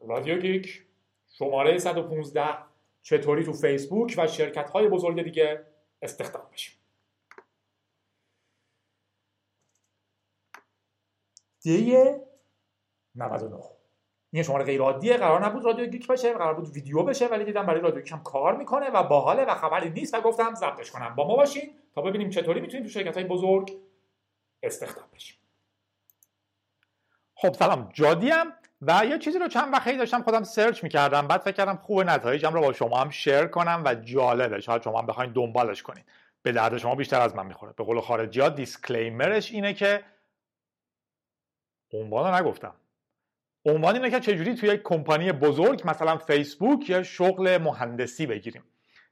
رادیو گیک شماره 115 چطوری تو فیسبوک و شرکت های بزرگ دیگه استخدام بشیم. دی 99 این شماره غیر عادیه قرار نبود رادیو گیک بشه قرار بود ویدیو بشه ولی دیدم برای رادیو گیک هم کار می‌کنه و باحاله و خبری نیست و گفتم ضبطش کنم. با ما باشین تا ببینیم چطوری می‌تونیم تو شرکت های بزرگ استخدام بشیم. خب سلام. جادیم و یه چیزی رو چند وقتی داشتم خودم سرچ می‌کردم بعد فکر کردم خوب نتایجم رو با شما هم شیر کنم و جالبه. شاید شما هم بخواین دنبالش کنین. به درد شما بیشتر از من می‌خوره. به قول خارجی ها دیسکلیمرش اینه که عنوان نگفتم. عنوان اینه که چجوری توی یک کمپانی بزرگ مثلا فیسبوک یا شغل مهندسی بگیریم.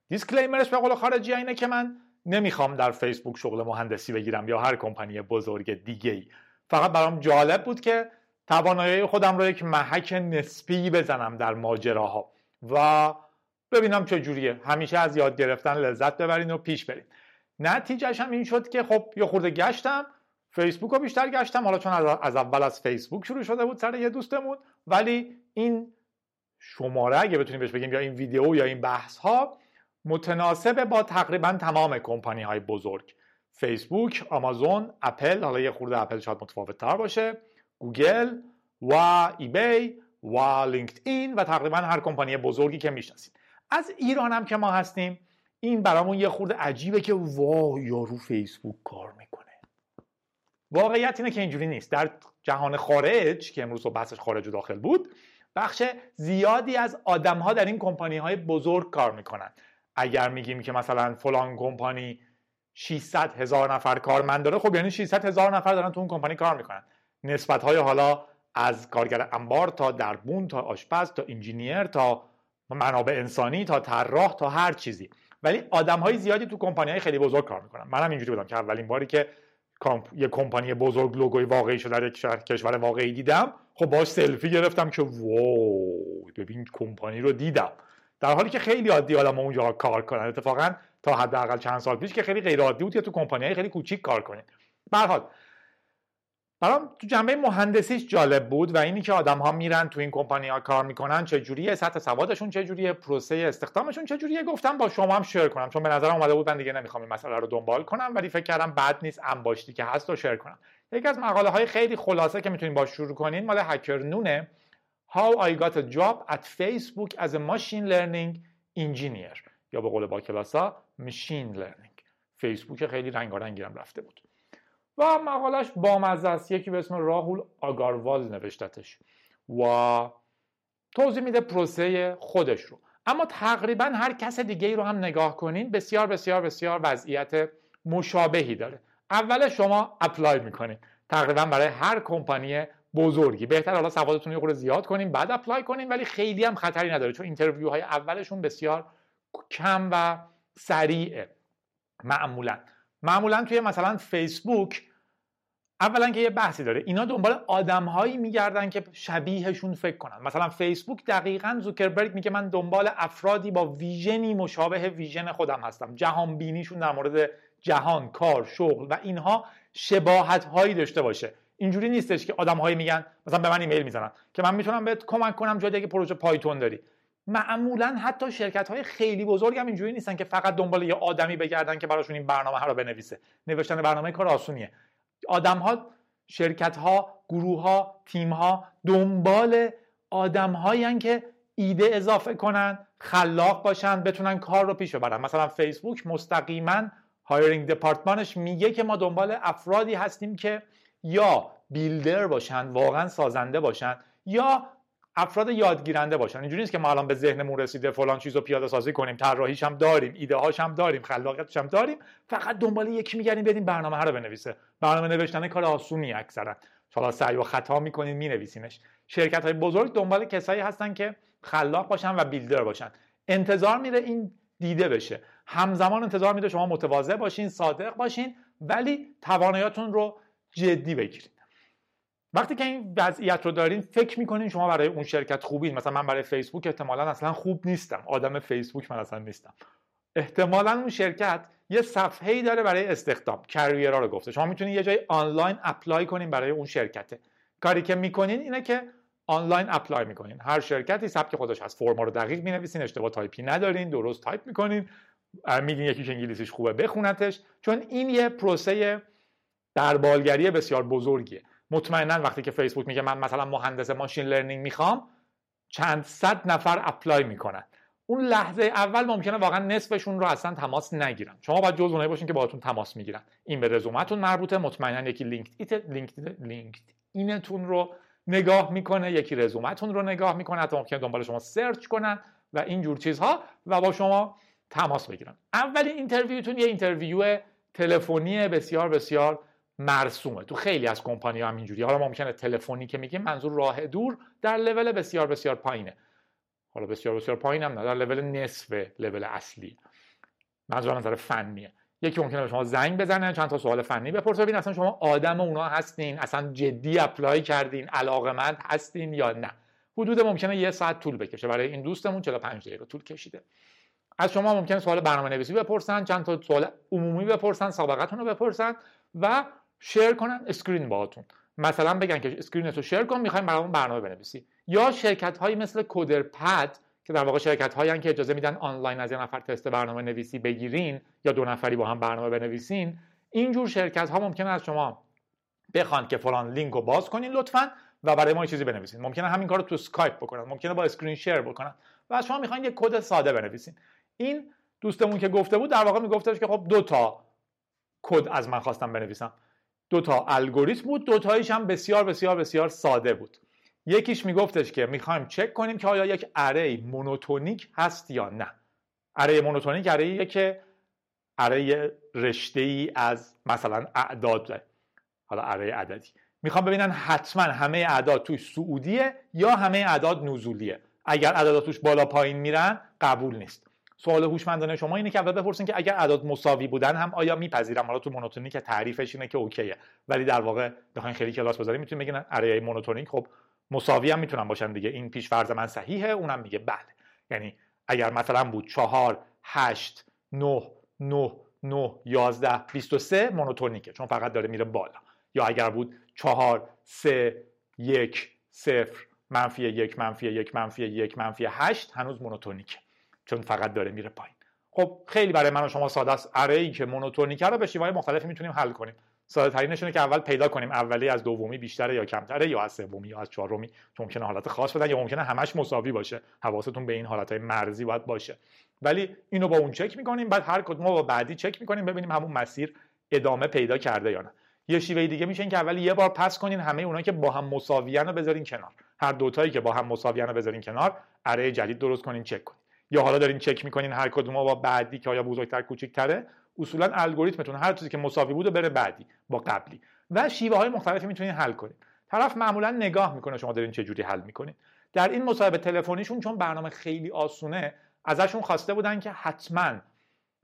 دیسکلیمرش به قول خارجی اینه که من نمی‌خوام در فیسبوک شغل مهندسی بگیرم یا هر کمپانی بزرگ دیگه ای فقط برام جالب بود که توانایی خودم رو یک محک نسبی بزنم در ماجراها. و ببینم چه جوریه. همیشه از یاد گرفتن لذت ببرین و پیش برین. نتیجهش هم این شد که خب یه خورده گشتم. فیسبوک رو بیشتر گشتم. حالا چون از اول از فیسبوک شروع شده بود سر یه دوستمون. ولی این شماره اگه بتونیم بهش بگیم یا این ویدیو یا این بحث ها متناسب با تقریبا تمام کمپانی های بزرگ. فیسبوک، آمازون، اپل حالا یه خورده اپل شاید متفاوت تر باشه. گوگل و eBay و LinkedIn و تقریبا هر کمپانی بزرگی که می‌شناسید. از ایران هم که ما هستیم این برامون یه خورده عجیبه که وای یارو فیسبوک کار می‌کنه. واقعیت اینه که اینجوری نیست. در جهان خارج که امروز بحثش خارج و داخل بود بخش زیادی از آدم ها در این کمپانی های بزرگ کار می‌کنن. اگر میگیم که مثلا فلان کمپانی 600 هزار نفر کارمند داره خب یعنی 600 هزار نفر دارن تو اون کمپانی کار می‌کنن. نسبت های حالا از کارگر انبار تا دربون تا آشپز تا انجینیر تا منابع انسانی تا طراح تا هر چیزی. ولی آدم های زیادی تو کمپانی های خیلی بزرگ کار می‌کنن. منم اینجوری بودم که اولین باری که یه کمپانی بزرگ لوگوی واقعی شده در یک شهر کشور واقعی دیدم خب باش سلفی گرفتم که واو ببین کمپانی رو دیدم. در حالی که خیلی عادی آدم اونجا کار کنن. اتفاقا تا حداقل چند سال پیش که خیلی غیر عادی بود که تو کمپانی خیلی کوچیک کار کنین به برام تو جنبه مهندسیش جالب بود و اینی که آدم ها میرن تو این کمپانی ها کار می‌کنن چه جوریه سطح سوادشون چه جوریه پروسه استخدامشون چه جوریه گفتم با شما هم شیر کنم چون به نظرم اومده بود من دیگه نمی‌خوام این مسئله رو دنبال کنم ولی فکر کردم بد نیست انباشتی که هست رو شیر کنم. یکی از مقاله های خیلی خلاصه که می‌تونین با شروع کنین مال هکر نونه. How I got a job at Facebook as a machine learning engineer یا به قول با کلاسا machine learning. فیسبوک خیلی رنگارنگیرم رفته بود. و مقالش بامزه است. یکی به اسم راهول آگاروال نوشتتش. و توضیح میده پروسه خودش رو. اما تقریبا هر کس دیگه ای رو هم نگاه کنین بسیار بسیار بسیار وضعیت مشابهی داره. اول شما اپلای می‌کنین. تقریبا برای هر کمپانی بزرگی. بهتر حالا سوادتون رو زیاد کنین بعد apply کنین ولی خیلی هم خطری نداره چون interview های اولشون بسیار کم و سریعه. معمولا. معمولا توی مثلا فیسبوک اولا که یه بحثی داره اینا دنبال آدمهایی میگردن که شبیهشون فکر کنن. مثلا فیسبوک دقیقا زوکربرگ میگه من دنبال افرادی با vision ی مشابه vision خودم هستم. جهان بینیشون در مورد جهان کار شغل و اینها شباهت هایی داشته باشه. اینجوری نیستش که آدمهایی میگن مثلا به من ایمیل می‌زنن که من می‌تونم بهت کمک کنم جایی که پروژه پایتون داری. معمولا حتی شرکت های خیلی بزرگ هم اینجوری نیستن که فقط دنبال یه آدمی بگردن که براشون این برنامه ها رو بنویسه. نوشتن برنامه کار آسونیه. آدم ها شرکت ها گروه ها تیم ها دنبال آدم که ایده اضافه کنن خلاق باشن بتونن کار رو پیش ببرن. مثلا فیسبوک مستقیما hiring دپارتمانش میگه که ما دنبال افرادی هستیم که یا builder باشن واقعا سازنده باشن یا افراد یادگیرنده باشن. اینجوری نیست که ما الان به ذهنمون رسیده فلان چیزو پیاده سازی کنیم طراحیش هم داریم ایده هاش هم داریم خلاقیتش هم داریم فقط دنبال یکی میگردیم بدیم برنامه رو بنویسه. برنامه نوشتن کار آسونی اکثرا. حالا سعی و خطا می‌کنیم مینویسیمش. شرکت های بزرگ دنبال کسایی هستن که خلاق باشن و builder باشن. انتظار میره این دیده بشه. همزمان انتظار میره شما متواضع باشین صادق باشین ولی تواناییاتون رو جدی بگیرید وقتی که این وضعیت رو دارین فکر می‌کنین شما برای اون شرکت خوبین. مثلا من برای فیسبوک احتمالا اصلا خوب نیستم. آدم فیسبوک من اصلا نیستم. احتمالا اون شرکت یه صفحه ای داره برای استخدام کریرا رو گفته. شما می‌تونید یه جای آنلاین اپلای کنین برای اون شرکته کاری که می‌کنین اینه که آنلاین apply می‌کنین. هر شرکتی سبک خودش هست. فرما رو دقیق می‌نویسین اشتباه تایپی ندارین درست تایپ می‌کنین. میدین یکی که انگلیسیش خوبه بخونتش. چون این یه پروسه غربالگری بسیار بزرگیه. مطمئنا وقتی که فیسبوک میگه من مثلا مهندس machine learning می‌خوام چند صد نفر apply می‌کنن. اون لحظه اول ممکنه واقعا نصفشون رو اصلا تماس نگیرن. شما باید جز اونایی باشین که باهاتون تماس می‌گیرن. این به رزومتون مربوطه. مطمئنا یکی لینکدین لینکدینتون رو نگاه می‌کنه یکی رزومتون رو نگاه می‌کنه. حتی ممکنه دنبال شما search کنن و این جور چیزها و با شما تماس بگیرن. اولین interview تون یه interview تلفنی بسیار بسیار مرسومه. تو خیلی از کمپانی‌ها هم اینجوری. حالا ممکنه تلفنی که میگیم منظور راه دور در لول بسیار بسیار پایینه. حالا بسیار بسیار پایین هم نه در لول نصف لول اصلی. منظور از نظر فنیه. یکی ممکنه به شما زنگ بزنه چند تا سوال فنی بپرسه ببین اصلا شما آدم اونا هستین اصلا جدی apply کردین علاقمند هستین یا نه. حدود ممکنه یه ساعت طول بکشه. برای این دوستمون 45 دقیقه طول کشیده. از شما ممکنه سوال برنامه نویسی بپرسن چند تا سوال عمومی بپرسن سابقتون رو بپرسن و share کنن screen باهاتون. مثلا بگن که screen رو share کن می‌خوایم برامون برنامه بنویسی. یا شرکت هایی مثل CoderPad که در واقع شرکت هایی که اجازه میدن آنلاین از یه نفر تست برنامه نویسی بگیرین یا دو نفری با هم برنامه بنویسین اینجور شرکت ها ممکنه از شما بخوان که فلان لینک رو باز کنین لطفا و برای ما چیزی بنویسین. ممکنه همین کار رو تو اسکایپ بکنن ممکنه با screen share بکنن و شما می‌خواین یه کد ساده بنویسین. این دوستمون که گفته بود در واقع میگفتش که خب دو تا کد از من خواستن بنویسم. دو تا الگوریتم بود دو تایش هم بسیار بسیار بسیار ساده بود. یکیش میگفتش که می‌خوایم چک کنیم که آیا یک اره مونوتونیک هست یا نه. اره مونوتونیک اره که اره رشته ای از مثلا اعداد حالا اره عددی. می‌خوام ببینن حتما همه اعداد توش سعودیه یا همه اعداد نزولیه. اگر اعداد توش بالا پایین میرن قبول نیست. سوال هوشمندانه شما اینه که اول بپرسین که اگر اعداد مساوی بودن هم آیا میپذیرم حالا تو مونوتونیک که تعریفش اینه که اوکیه. ولی در واقع بخواین خیلی کلاس بذاریم می‌تونید بگین اره مونوتونیک خب مساوی هم می‌تونن باشن دیگه. این پیش فرض من صحیحه اونم میگه بله. یعنی اگر مثلا بود چهار هشت نه نه نه یازده بیست و سه مونوتونیکه چون فقط داره میره بالا. یا اگر بود چهار سه یک صفر منفی یک منفی یک منفی یک منفی هشت هنوز مونوتونیکه چون فقط داره میره پایین. خب خیلی برای من و شما ساده است. اره که مونوتونیکه رو به شیوه مختلفی می‌تونیم حل کنیم. ساده ترینش که اول پیدا کنیم. اولی از دومی بیشتره یا کمتره یا از سومی یا از چهارمی. چون ممکنه حالت خاص بدن یا ممکنه همش مساوی باشه. حواستون به این حالت مرزی باید باشه. ولی اینو با اون چک می‌کنیم. بعد هر کدوم با بعدی چک می‌کنیم ببینیم همون مسیر ادامه پیدا کرده یا نه. یه شیوه دیگه میشه که اول یه بار پس کنین همه اونایی که با هم مساویان رو بذارین کنار. هر دوتایی که با هم مساویان رو بذارین کنار اره جدید درست کنین چک کنین. یا حالا دارین چک می‌کنین هر کدوم با بعدی که آیا بزرگتر کوچیکتره اصولا الگوریتمتون هر چیزی که مساوی بوده بره بعدی با قبلی. و شیوه های مختلفی می‌تونین حل کنید طرف معمولا نگاه می‌کنه شما دارین چه جوری حل می‌کنید در این مصاحبه تلفنیشون چون برنامه خیلی آسونه ازشون خواسته بودن که حتما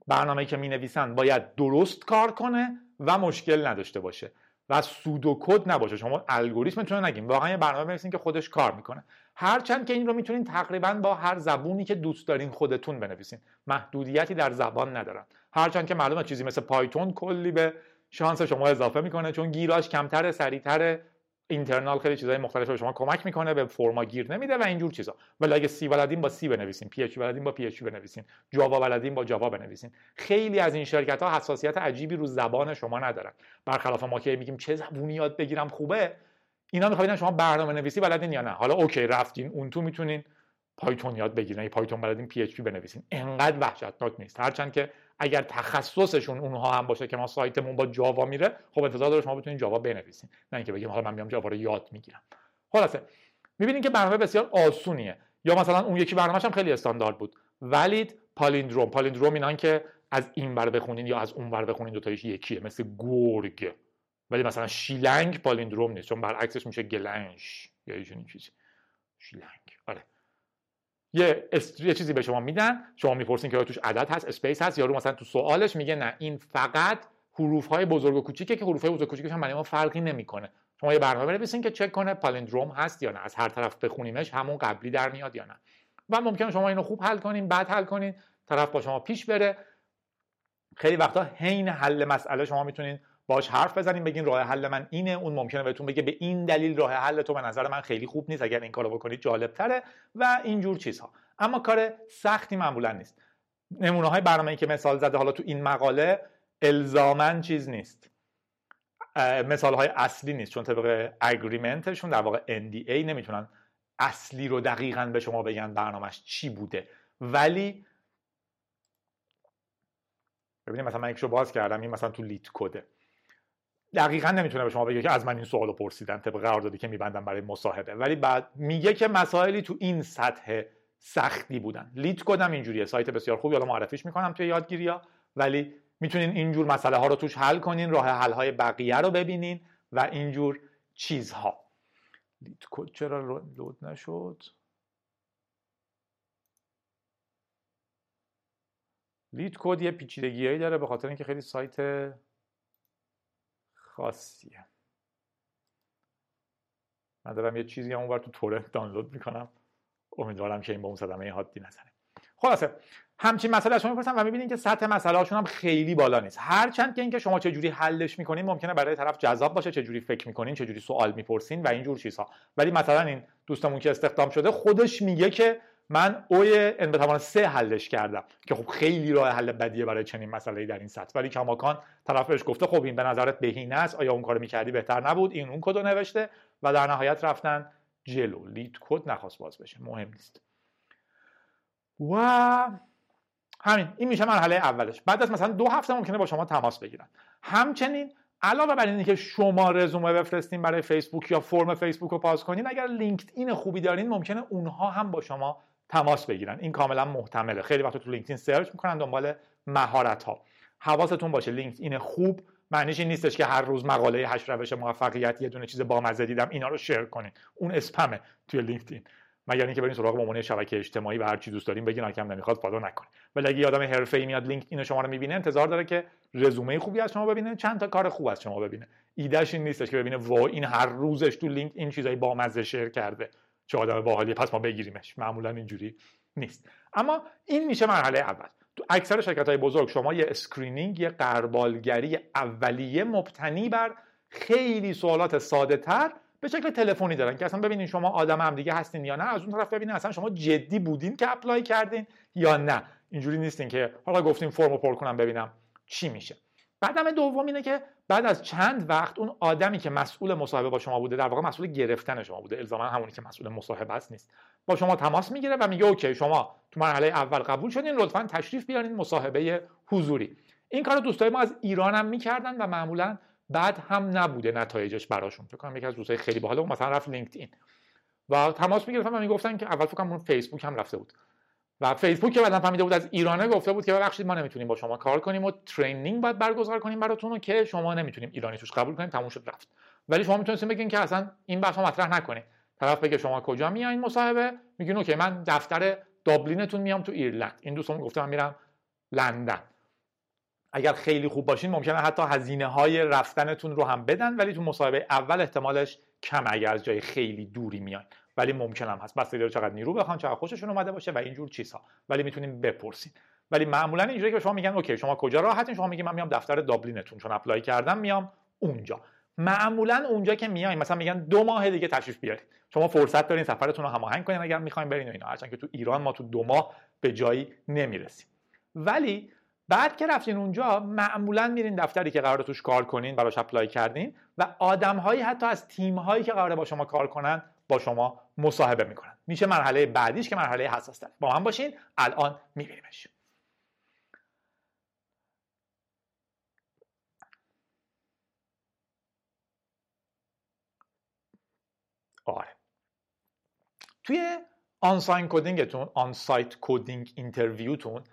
برنامه که می نویسن باید درست کار کنه و مشکل نداشته باشه و سودو کد نباشه. شما الگوریتمتون نگیم واقعا یه برنامه بنویسین که خودش کار می‌کنه. هرچند که این رو می‌تونین تقریبا با هر زبونی که دوست دارین خودتون بنویسین. محدودیتی در زبان ندارن. هرچند که معلومه چیزی مثل پایتون کلی به شانس شما اضافه می‌کنه چون گیراش کمتر سریعتر internal خیلی چیزای مختلف به شما کمک می‌کنه به فرما گیر نمیده و اینجور چیزا. ولی اگه C بلدین با C بنویسین پی اچ بلدین با پی اچ بنویسین جاوا بلدین با جاوا بنویسین. خیلی از این شرکت ها حساسیت عجیبی رو زبان شما ندارن. برخلاف ما که میگیم چه زبونی یاد بگیرم خوبه اینا می‌خوان شما برنامه نویسی بلدین یا نه. حالا OK رفتین اون تو می‌تونین پایتون یاد بگیرین. پایتون بلدین PHP بنویسین. انقدر وحشتناک نیست. هرچند که اگر تخصصشون اونها هم باشه که ما سایتمون با جاوا میره خب انتظار داره شما بتونید جاوا بنویسین. نه اینکه بگیم حالا من میام جاوا رو یاد می‌گیرم. خلاصه می‌بینین که برنامه بسیار آسونیه. یا مثلا اون یکی برنامه‌ش هم خیلی استاندارد بود. valid palindrome. palindrome اینان که از این ور بخونین یا از اون ور بخونین دو تایش یکیه. مثل گرگ. ولی مثلا شیلنگ palindrome نیست چون برعکسش میشه گلنش یا یه چیزی. شیلنگ. آره. یه, یه چیزی به شما میدن شما می‌پرسین که توش عدد هست space هست یا رو مثلا تو سوالش میگه نه این فقط حروف های بزرگ و کوچیکه که حروف های بزرگ و کوچیکش هم ما فرقی نمی‌کنه. شما یه برنامه بنویسین که چک کنه palindrome هست یا نه از هر طرف بخونیمش همون قبلی در میاد یا نه. و ممکنه شما اینو خوب حل کنین بعد حل کنین طرف با شما پیش بره. خیلی وقتا حین حل مسئله شما می‌تونین باش حرف بزنین بگین راه حل من اینه. اون ممکنه بهتون بگه به این دلیل راه حل تو به نظر من خیلی خوب نیست اگر این کارو بکنید جالب تره و اینجور چیزها. اما کار سختی معمولا نیست. نمونه های برنامه که مثال زده حالا تو این مقاله الزامن چیز نیست. مثال های اصلی نیست چون طبق اگریمنتشون در واقع NDA نمی‌تونن اصلی رو دقیقا به شما بگن برنامهش چی بوده. ولی ببینید مثلا من یکشو باز کردم این مثلا تو لیت کده دقیقا نمی‌تونه به شما بگه که از من این سوال رو پرسیدن طبق قراردادی که میبندم برای مصاحبه. ولی بعد میگه که مسائلی تو این سطح سختی بودن. لیت کدم اینجوریه. سایت بسیار خوبی. حالا معرفیش می‌کنم توی یادگیری ها ولی می‌تونین اینجور مسئله ها رو توش حل کنین راه حل های بقیه رو ببینین و اینجور چیزها. لیت کد چرا لود نشد؟ لیت کد یه پیچیدگیایی داره به خاطر اینکه خیلی سایت خاصیه. من دارم یه چیزی هم اونور تو تورنت دانلود می‌کنم. امیدوارم که این با اون صدمه حادی نزنه. خلاصه همچین مسئله شما می‌پرسم و می‌بینین که سطح مسئله هاشون هم خیلی بالا نیست. هرچند که اینکه شما چه جوری حلش می‌کنین ممکنه برای طرف جذاب باشه چه جوری فکر می‌کنین چه جوری سوال می‌پرسین و اینجور چیزها. ولی مثلا این دوستمون که استخدام شده خودش میگه که من اوی ان به سه حلش کردم که خب خیلی راه حل بدیه برای چنین مسئله در این سطح. ولی کماکان طرف بهش گفته خب این به نظرت بهینه است آیا اون کارو می‌کردی بهتر نبود؟ این اون کدو نوشته و در نهایت رفتن جلو. LeetCode نخواست باز بشه. مهم نیست. و همین. این میشه مرحله اولش. بعد از مثلا دو هفته ممکنه با شما تماس بگیرن. همچنین علاوه بر اینکه شما رزومه بفرستین برای فیسبوک یا فرم فیسبوک رو پاس کنین اگر لینکدین خوبی دارین ممکنه اونها هم با شما تماس بگیرن. این کاملا محتمله. خیلی وقت تو لینکدین search می‌کنن دنبال مهارت ها حواستون باشه لینکدین خوب. معنیش این نیستش که هر روز مقاله هشت روش موفقیت یه دونه چیز بامزه دیدم اینا رو share کنین. اون اسپمه توی لینکدین. مگر اینکه برین سراغ مامونه شبکه اجتماعی و هر چی دوست دارین بگین کم نمی‌خواد follow نکنین. ولی اگه آدم حرفه‌ای میاد لینکدین شما رو می‌بینه انتظار داره که رزومه خوبی از شما ببینه چند تا کار خوب از شما ببینه. ایدهش این نیستش که ببینه وا این هر روزش تو لینک این چیزای بامزه share کرده. چه آدم باحالیه پس ما بگیریمش. معمولا اینجوری نیست. اما این میشه مرحله اول. تو اکثر شرکت های بزرگ شما یه screening یه غربالگری اولیه مبتنی بر خیلی سوالات ساده تر به شکل تلفنی دارن که اصلا ببینین شما آدم هم دیگه هستین یا نه از اون طرف ببینین اصلا شما جدی بودین که apply کردین یا نه. اینجوری نیستین که حالا گفتیم فرمو پر کنم ببینم چی میشه. قدم دوم اینه که بعد از چند وقت اون آدمی که مسئول مصاحبه با شما بوده در واقع مسئول گرفتن شما بوده الزاما همونی که مسئول مصاحبه است نیست. با شما تماس می‌گیره و میگه OK شما تو مرحله اول قبول شدین لطفا تشریف بیارین مصاحبه حضوری. این کارو دوستای ما از ایران هم می‌کردن و معمولا بد هم نبوده نتایجش براشون. فکر کنم یکی از دوستای خیلی باحال مثلا رفت لینکدین. و تماس می‌گرفتن و می‌گفتن که اول فکر کنم فیسبوک هم رفته بود. و فیسبوک که بعدا فهمیده بود از ایرانه گفته بود که ببخشید ما نمی‌تونیم با شما کار کنیم و training باید برگزار کنیم براتون که شما نمی‌تونیم ایرانی توش قبول کنیم تموم شد رفت. ولی شما می‌تونید بگین که اصلا این بحث مطرح نکنید طرف بگه شما کجا میایین مصاحبه؟ میگین اوکی من دفتر دابلینتون میام تو ایرلند. این دوستم گفته من میرم لندن. اگر خیلی خوب باشین ممکنه حتی هزینه های رفتنتون رو هم بدن ولی تو مصاحبه اول احتمالش کم اگر از جای خیلی دوری میان. ولی ممکن هم هست بستگی چقدر نیرو بخوان چقدر خوششون اومده باشه و اینجور چیزها. ولی می‌تونیم بپرسین. ولی معمولا اینجوری که شما میگن اوکی شما کجا راحتین؟ شما میگین من میام دفتر دابلینتون. چون apply کردم میام اونجا. معمولا اونجا که میایم مثلا میگن دو ماه دیگه تشریف بیارید. شما فرصت دارین سفرتون رو هماهنگ کنین اگر می‌خواین برین و اینا. هرچند که تو ایران ما تو دو ماه به جایی نمی‌رسیم. ولی بعد که رفتین اونجا معمولا میرین دفتری که قرار توش کار کنین براش اپلای کردین و آدمهایی حتی از تیم هایی که قراره با شما کار کنن با شما مصاحبه می‌کنن. میشه مرحله بعدیش که مرحله حساس تر با من باشین الان میبینیمش. آره. توی آنساین coding تون on-site coding interview تون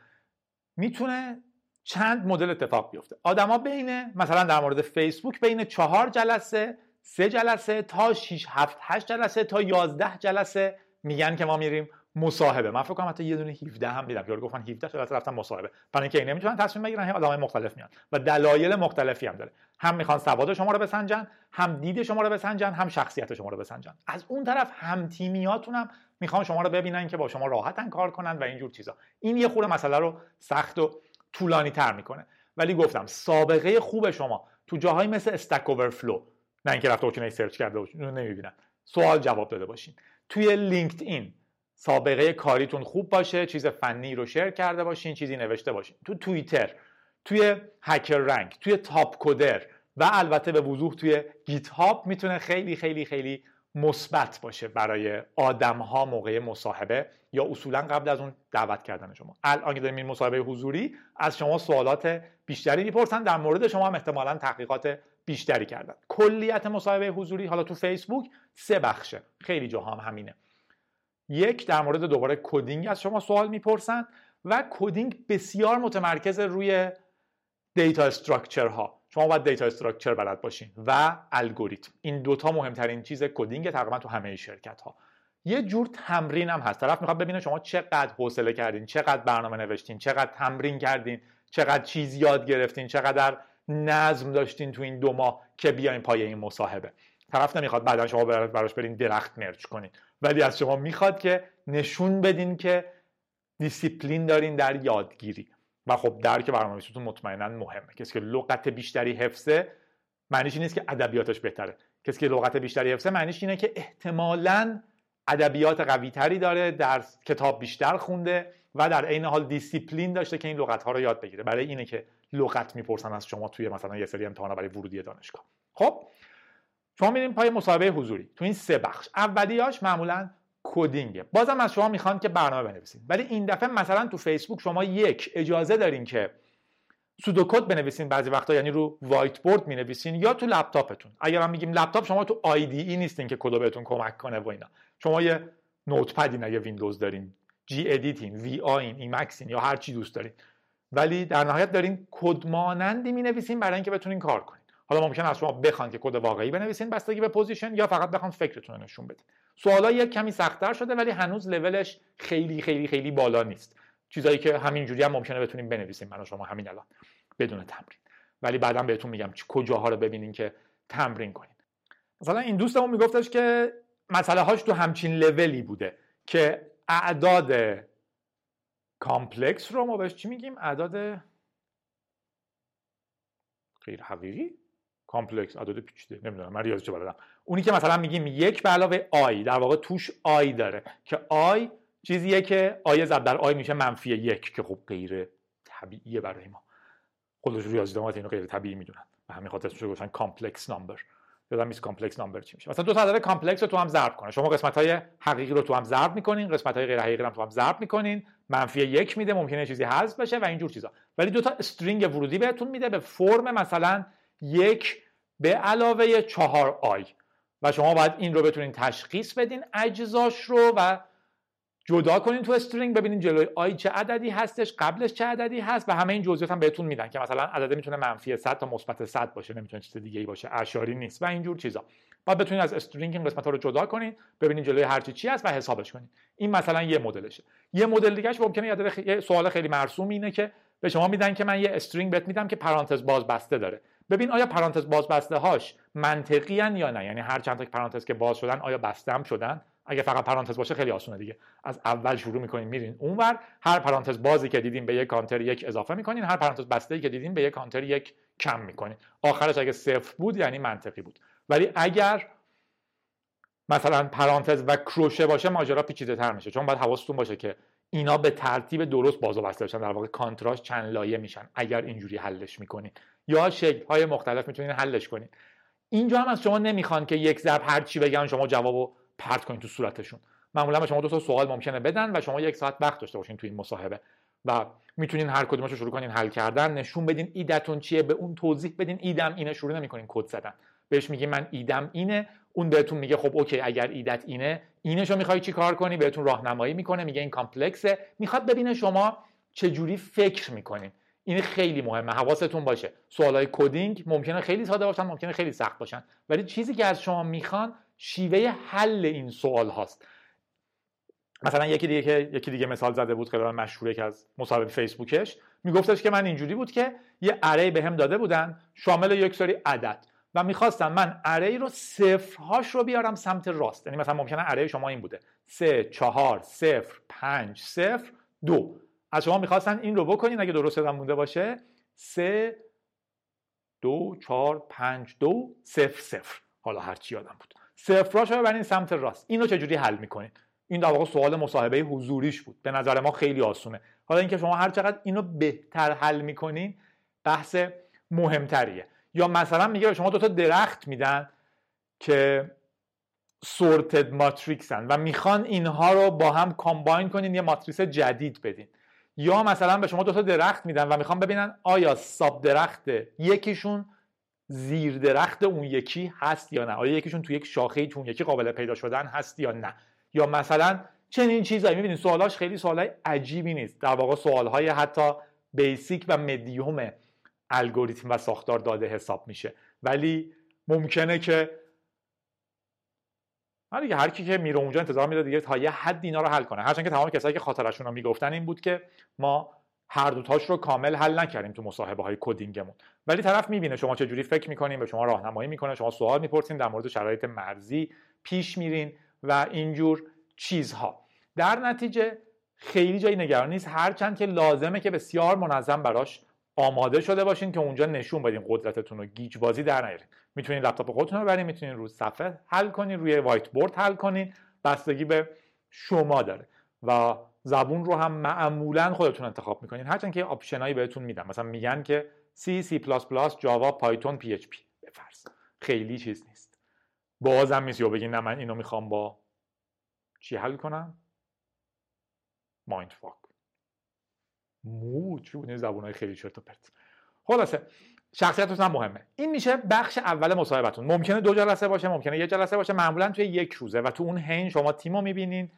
می‌تونه چند مدل اتفاق بیفته. آدما بین مثلا در مورد فیسبوک بین چهار جلسه سه جلسه تا 6 7 8 جلسه تا 11 جلسه میگن که ما میریم. مصاحبه. من فکر کنم حتی یه دونه 17 هم دیدم. که گفتن 17 جلسه رفتن مصاحبه. برای اینکه اینا نمی‌تونن تصمیم بگیرن هم آدمای مختلف میان و دلایل مختلفی هم داره. هم می‌خوان سواد شما رو بسنجن هم دید شما رو بسنجن هم شخصیت شما رو بسنجن. از اون طرف هم تیمیاتون هم می‌خوان شما رو ببینن که با شما راحتن کار کنن و اینجور چیزا. این یه خورده مسئله رو سخت و طولانی تر می‌کنه. ولی گفتم سابقه خوب شما تو جاهایی مثل استک اوورفلو نه اینکه رفته باشین search کرده نمی‌بینن. سوال جواب داده باشین. توی لینکد این سابقه کاریتون خوب باشه چیز فنی رو share کرده باشین چیزی نوشته باشین. تو توییتر توی هکر رنگ توی تاپ کودر و البته به وضوح توی گیت هاب می‌تونه خیلی خیلی خیلی مثبت باشه برای آدم ها موقع مصاحبه یا اصولا قبل از اون دعوت کردن شما. الان که داریم این مصاحبه حضوری از شما سوالات بیشتری می‌پرسن در مورد شما هم احتمالا تحقیقات بیشتری کردن. کلیت مصاحبه حضوری حالا تو فیسبوک سه بخشه. خیلی جاها هم همینه. یک در مورد دوباره coding از شما سوال می‌پرسن و coding بسیار متمرکز روی data structure ها شما باید data structure بلد باشین و الگوریتم. این دوتا مهمترین چیز coding تقریبا تو همه شرکت ها یه جور تمرین هم هست. طرف می‌خواد ببینه شما چقدر حوصله کردین چقدر برنامه نوشتین چقدر تمرین کردین چقدر چیز یاد گرفتین چقدر نظم داشتین تو این دو ماه که بیاین پای این مصاحبه. طرف نمی‌خواد بعدا شما براش برین درخت merge کنین. ولی از شما می‌خواد که نشون بدین که دیسیپلین دارین در یادگیری. و خب درک برنامه‌نویسیتون مطمئنا مهمه. کسی که لغت بیشتری حفظه معنیش نیست که ادبیاتش بهتره. کسی که لغت بیشتری حفظه معنیش اینه که احتمالاً ادبیات قوی تری داره در کتاب بیشتر خونده و در عین حال دیسیپلین داشته که این لغت ها رو یاد بگیره. برای اینه که لغت می‌پرسن از شما توی مثلا یه سری امتحانا برای ورودی دانشگاه. خب؟ شما میریم پای مصاحبه حضوری. تو این سه بخش. اولیاش معمولا coding ه. بازم از شما می‌خوان که برنامه بنویسید ولی این دفعه مثلا تو فیسبوک شما یک اجازه دارین که pseudocode بنویسین بعضی وقتا یعنی رو whiteboard می‌نویسین یا تو لپتاپتون. اگر هم میگیم لپتاپ شما تو IDE نیستین که کدو بهتون کمک کنه و اینا. شما یه Notepad ین اگه ویندوز دارین gedit ین vi ین Emacs ین یا هر چی دوست دارین. ولی در نهایت دارین کد مانندی می‌نویسین برای اینکه بتونین کار کنین. حالا ممکن از شما بخوان که کد واقعی بنویسین بستگی به position یا فقط بخوان فکرتون رو نشون بدین. سوالا یک کمی سختتر شده ولی هنوز لولش خیلی خیلی خیلی بالا نیست. چیزایی که همینجوری هم ممکنه بتونیم بنویسیم من و شما همین الان بدون تمرین. ولی بعدا بهتون میگم کجاها رو ببینین که تمرین کنین. مثلا این دوستمون میگفتش که مسئله هاش تو همچین لولی بوده که اعداد complex رو ما بهش چی میگیم؟ اعداد غیر حقیقی complex. اعداد پیچیده نمی‌دونم من ریاضی چه بلدم. اونی که مثلا میگیم یک به علاوه i در واقع توش i داره که i چیزیه که i ضرب در i میشه منفی یک که خب غیر طبیعیه برای ما. خودش ریاضیدانات اینو غیر طبیعی می‌دونن. به همین خاطر میشه گفتن complex number یادم نیست complex number چی میشه. مثلا دو تا عدد complex رو تو هم ضرب کنه شما قسمت های حقیقی رو تو هم ضرب می‌کنین قسمت های غیر حقیقی رو تو هم ضرب می‌کنین. منفی یک میده ممکنه چیزی حذف بشه و اینجور چیزا. ولی دو تا string ورودی بهتون میده به فرم مثلا یک به علاوه چهار i. و شما باید این رو بتونین تشخیص بدین اجزاش رو و جدا کنین تو string ببینین جلوی i چه عددی هستش قبلش چه عددی هست و همه این جزئیات هم بهتون میدن که مثلا عدد می‌تونه منفی 100 تا مثبت 100 باشه نمی‌تونه چیز دیگه ای باشه اعشاری نیست و اینجور چیزا. بعد بتونین از استرینگ این قسمت ها رو جدا کنین ببینین جلوی هر چی چی هست و حسابش کنین. این مثلا یه مدلشه. یه مدل دیگهش ممکنه یه سوال خیلی مرسوم اینه که به شما میدن که من یه استرینگ بهت میدم که پرانتز باز بسته داره. ببین آیا پرانتز باز بسته هاش منطقی یا نه؟ یعنی هر چند تا پرانتز که باز شدن آیا بسته هم شدن؟ اگه فقط پرانتز باشه خیلی آسونه دیگه. از اول شروع می‌کنین میرین اونور. هر پرانتز بازی که دیدین به یک کانتر یک اضافه می‌کنین. هر پرانتز بسته که دیدین به یک کانتر یک کم می‌کنین. آخرش اگه صفر بود یعنی منطقی بود. ولی اگر مثلا پرانتز و کروشه باشه ماجرا پیچیده تر میشه. چون باید حواستون باشه که اینا به ترتیب درست باز و بسته بشن در واقع کانتراش چند لایه میشن. اگر اینجوری حلش می‌کنین. یا شکل های مختلف می‌تونین حلش کنین. اینجا هم از شما نمی‌خوان که یک ضرب هر چی بگن شما جوابو پرت کنین تو صورتشون. معمولا به شما دو تا سوال ممکنه بدن و شما یک ساعت وقت داشته باشین تو این مصاحبه و می‌تونین هر کدومش رو شروع کنین حل کردن. نشون بدین ایده‌تون چیه به اون توضیح بدین ایده‌م اینه. شروع نمی‌کنین کد زدن. بهش میگی من ایده‌م اینه. اون بهتون میگه خب okay اگر ایده‌ت اینه اینجاشو می‌خوای چی کار کنی؟ بهتون راهنمایی می‌کنه میگه این complex ه. می‌خواد ببینه شما چه جوری فکر می‌کنین. این خیلی مهمه حواستون باشه. سوالای coding ممکنه خیلی ساده باشن ممکنه خیلی سخت باشن. ولی چیزی که از شما می‌خوان شیوه حل این سوال هاست. مثلا یکی دیگه که یکی دیگه مثال زده بود خیلی مشهوره که از مصاحبه فیسبوکش. میگفتش که من اینجوری بود که یه اره به هم داده بودن شامل یک سری عدد. و می‌خواستم من اره رو صفرهاش رو بیارم سمت راست. یعنی مثلا ممکنه اره شما این بوده. سه چهار صفر پنج صفر دو. از شما می‌خواستن این رو بکنین اگه درست یادم مونده باشه. سه دو چهار پنج دو صفر صفر. حالا هرچی یادم بود. صفراش رو ببرین سمت راست. اینو چجوری حل می‌کنین؟ این در واقع سوال مصاحبه حضوریش بود. به نظر ما خیلی آسونه. حالا اینکه شما هر چقدر اینو بهتر حل می‌کنین بحث مهمتریه. یا مثلا میگه به شما دو تا درخت میدن که سورتد ماتریکسن و می‌خوان اینها رو با هم کامباین کنین یه ماتریس جدید بدین. یا مثلا به شما دو تا درخت میدن و می‌خوان ببینن آیا ساب درخت یکیشون زیر درخت اون یکی هست یا نه؟ آیا یکیشون تو یک شاخه تو اون یکی قابل پیدا شدن هست یا نه؟ یا مثلا چنین چیزایی می‌بینید سوالاش خیلی سوالای عجیبی نیست. در واقع سوالهای حتی بیسیک و مدیوم الگوریتم و ساختار داده حساب میشه. ولی ممکنه که آره دیگه هر کی که میره اونجا انتظار میره دیگه تا یه حد اینا رو حل کنه. هرچند که تمام کسایی که خاطرشون رو می‌گفتن این بود که ما هر دوتاش رو کامل حل نکردیم تو مصاحبه های کدینگمون. ولی طرف می‌بینه شما چه جوری فکر می‌کنین به شما راهنمایی می‌کنه شما سوال می‌پرسین در مورد شرایط مرزی پیش میرین و اینجور چیزها. در نتیجه خیلی جای نگرانی نیست هرچند که لازمه که بسیار منظم براش آماده شده باشین که اونجا نشون بدین قدرتتون رو گیج بازی در نیارین. می‌تونین لپتاپ خودتون رو ببرین می‌تونین رو صفحه حل کنین روی whiteboard حل کنین بستگی به شما داره. و زبون رو هم معمولا خودتون انتخاب می‌کنین. هرچند که option ایی بهتون میدن مثلا میگن که C, C++, جاوا، پایتون، PHP به فرض خیلی چیز نیست. بازم نیست. یا بگین نه من اینو می‌خوام با چی حل کنم؟ مایند فاک مو چون زبون های خیلی چرت و پرت. خلاصه شخصیتتون هم مهمه. این میشه بخش اول مصاحبتون. ممکنه دو جلسه باشه ممکنه یه جلسه باشه معمولا توی یک روزه. و تو اون حین شما تیمو می‌بینین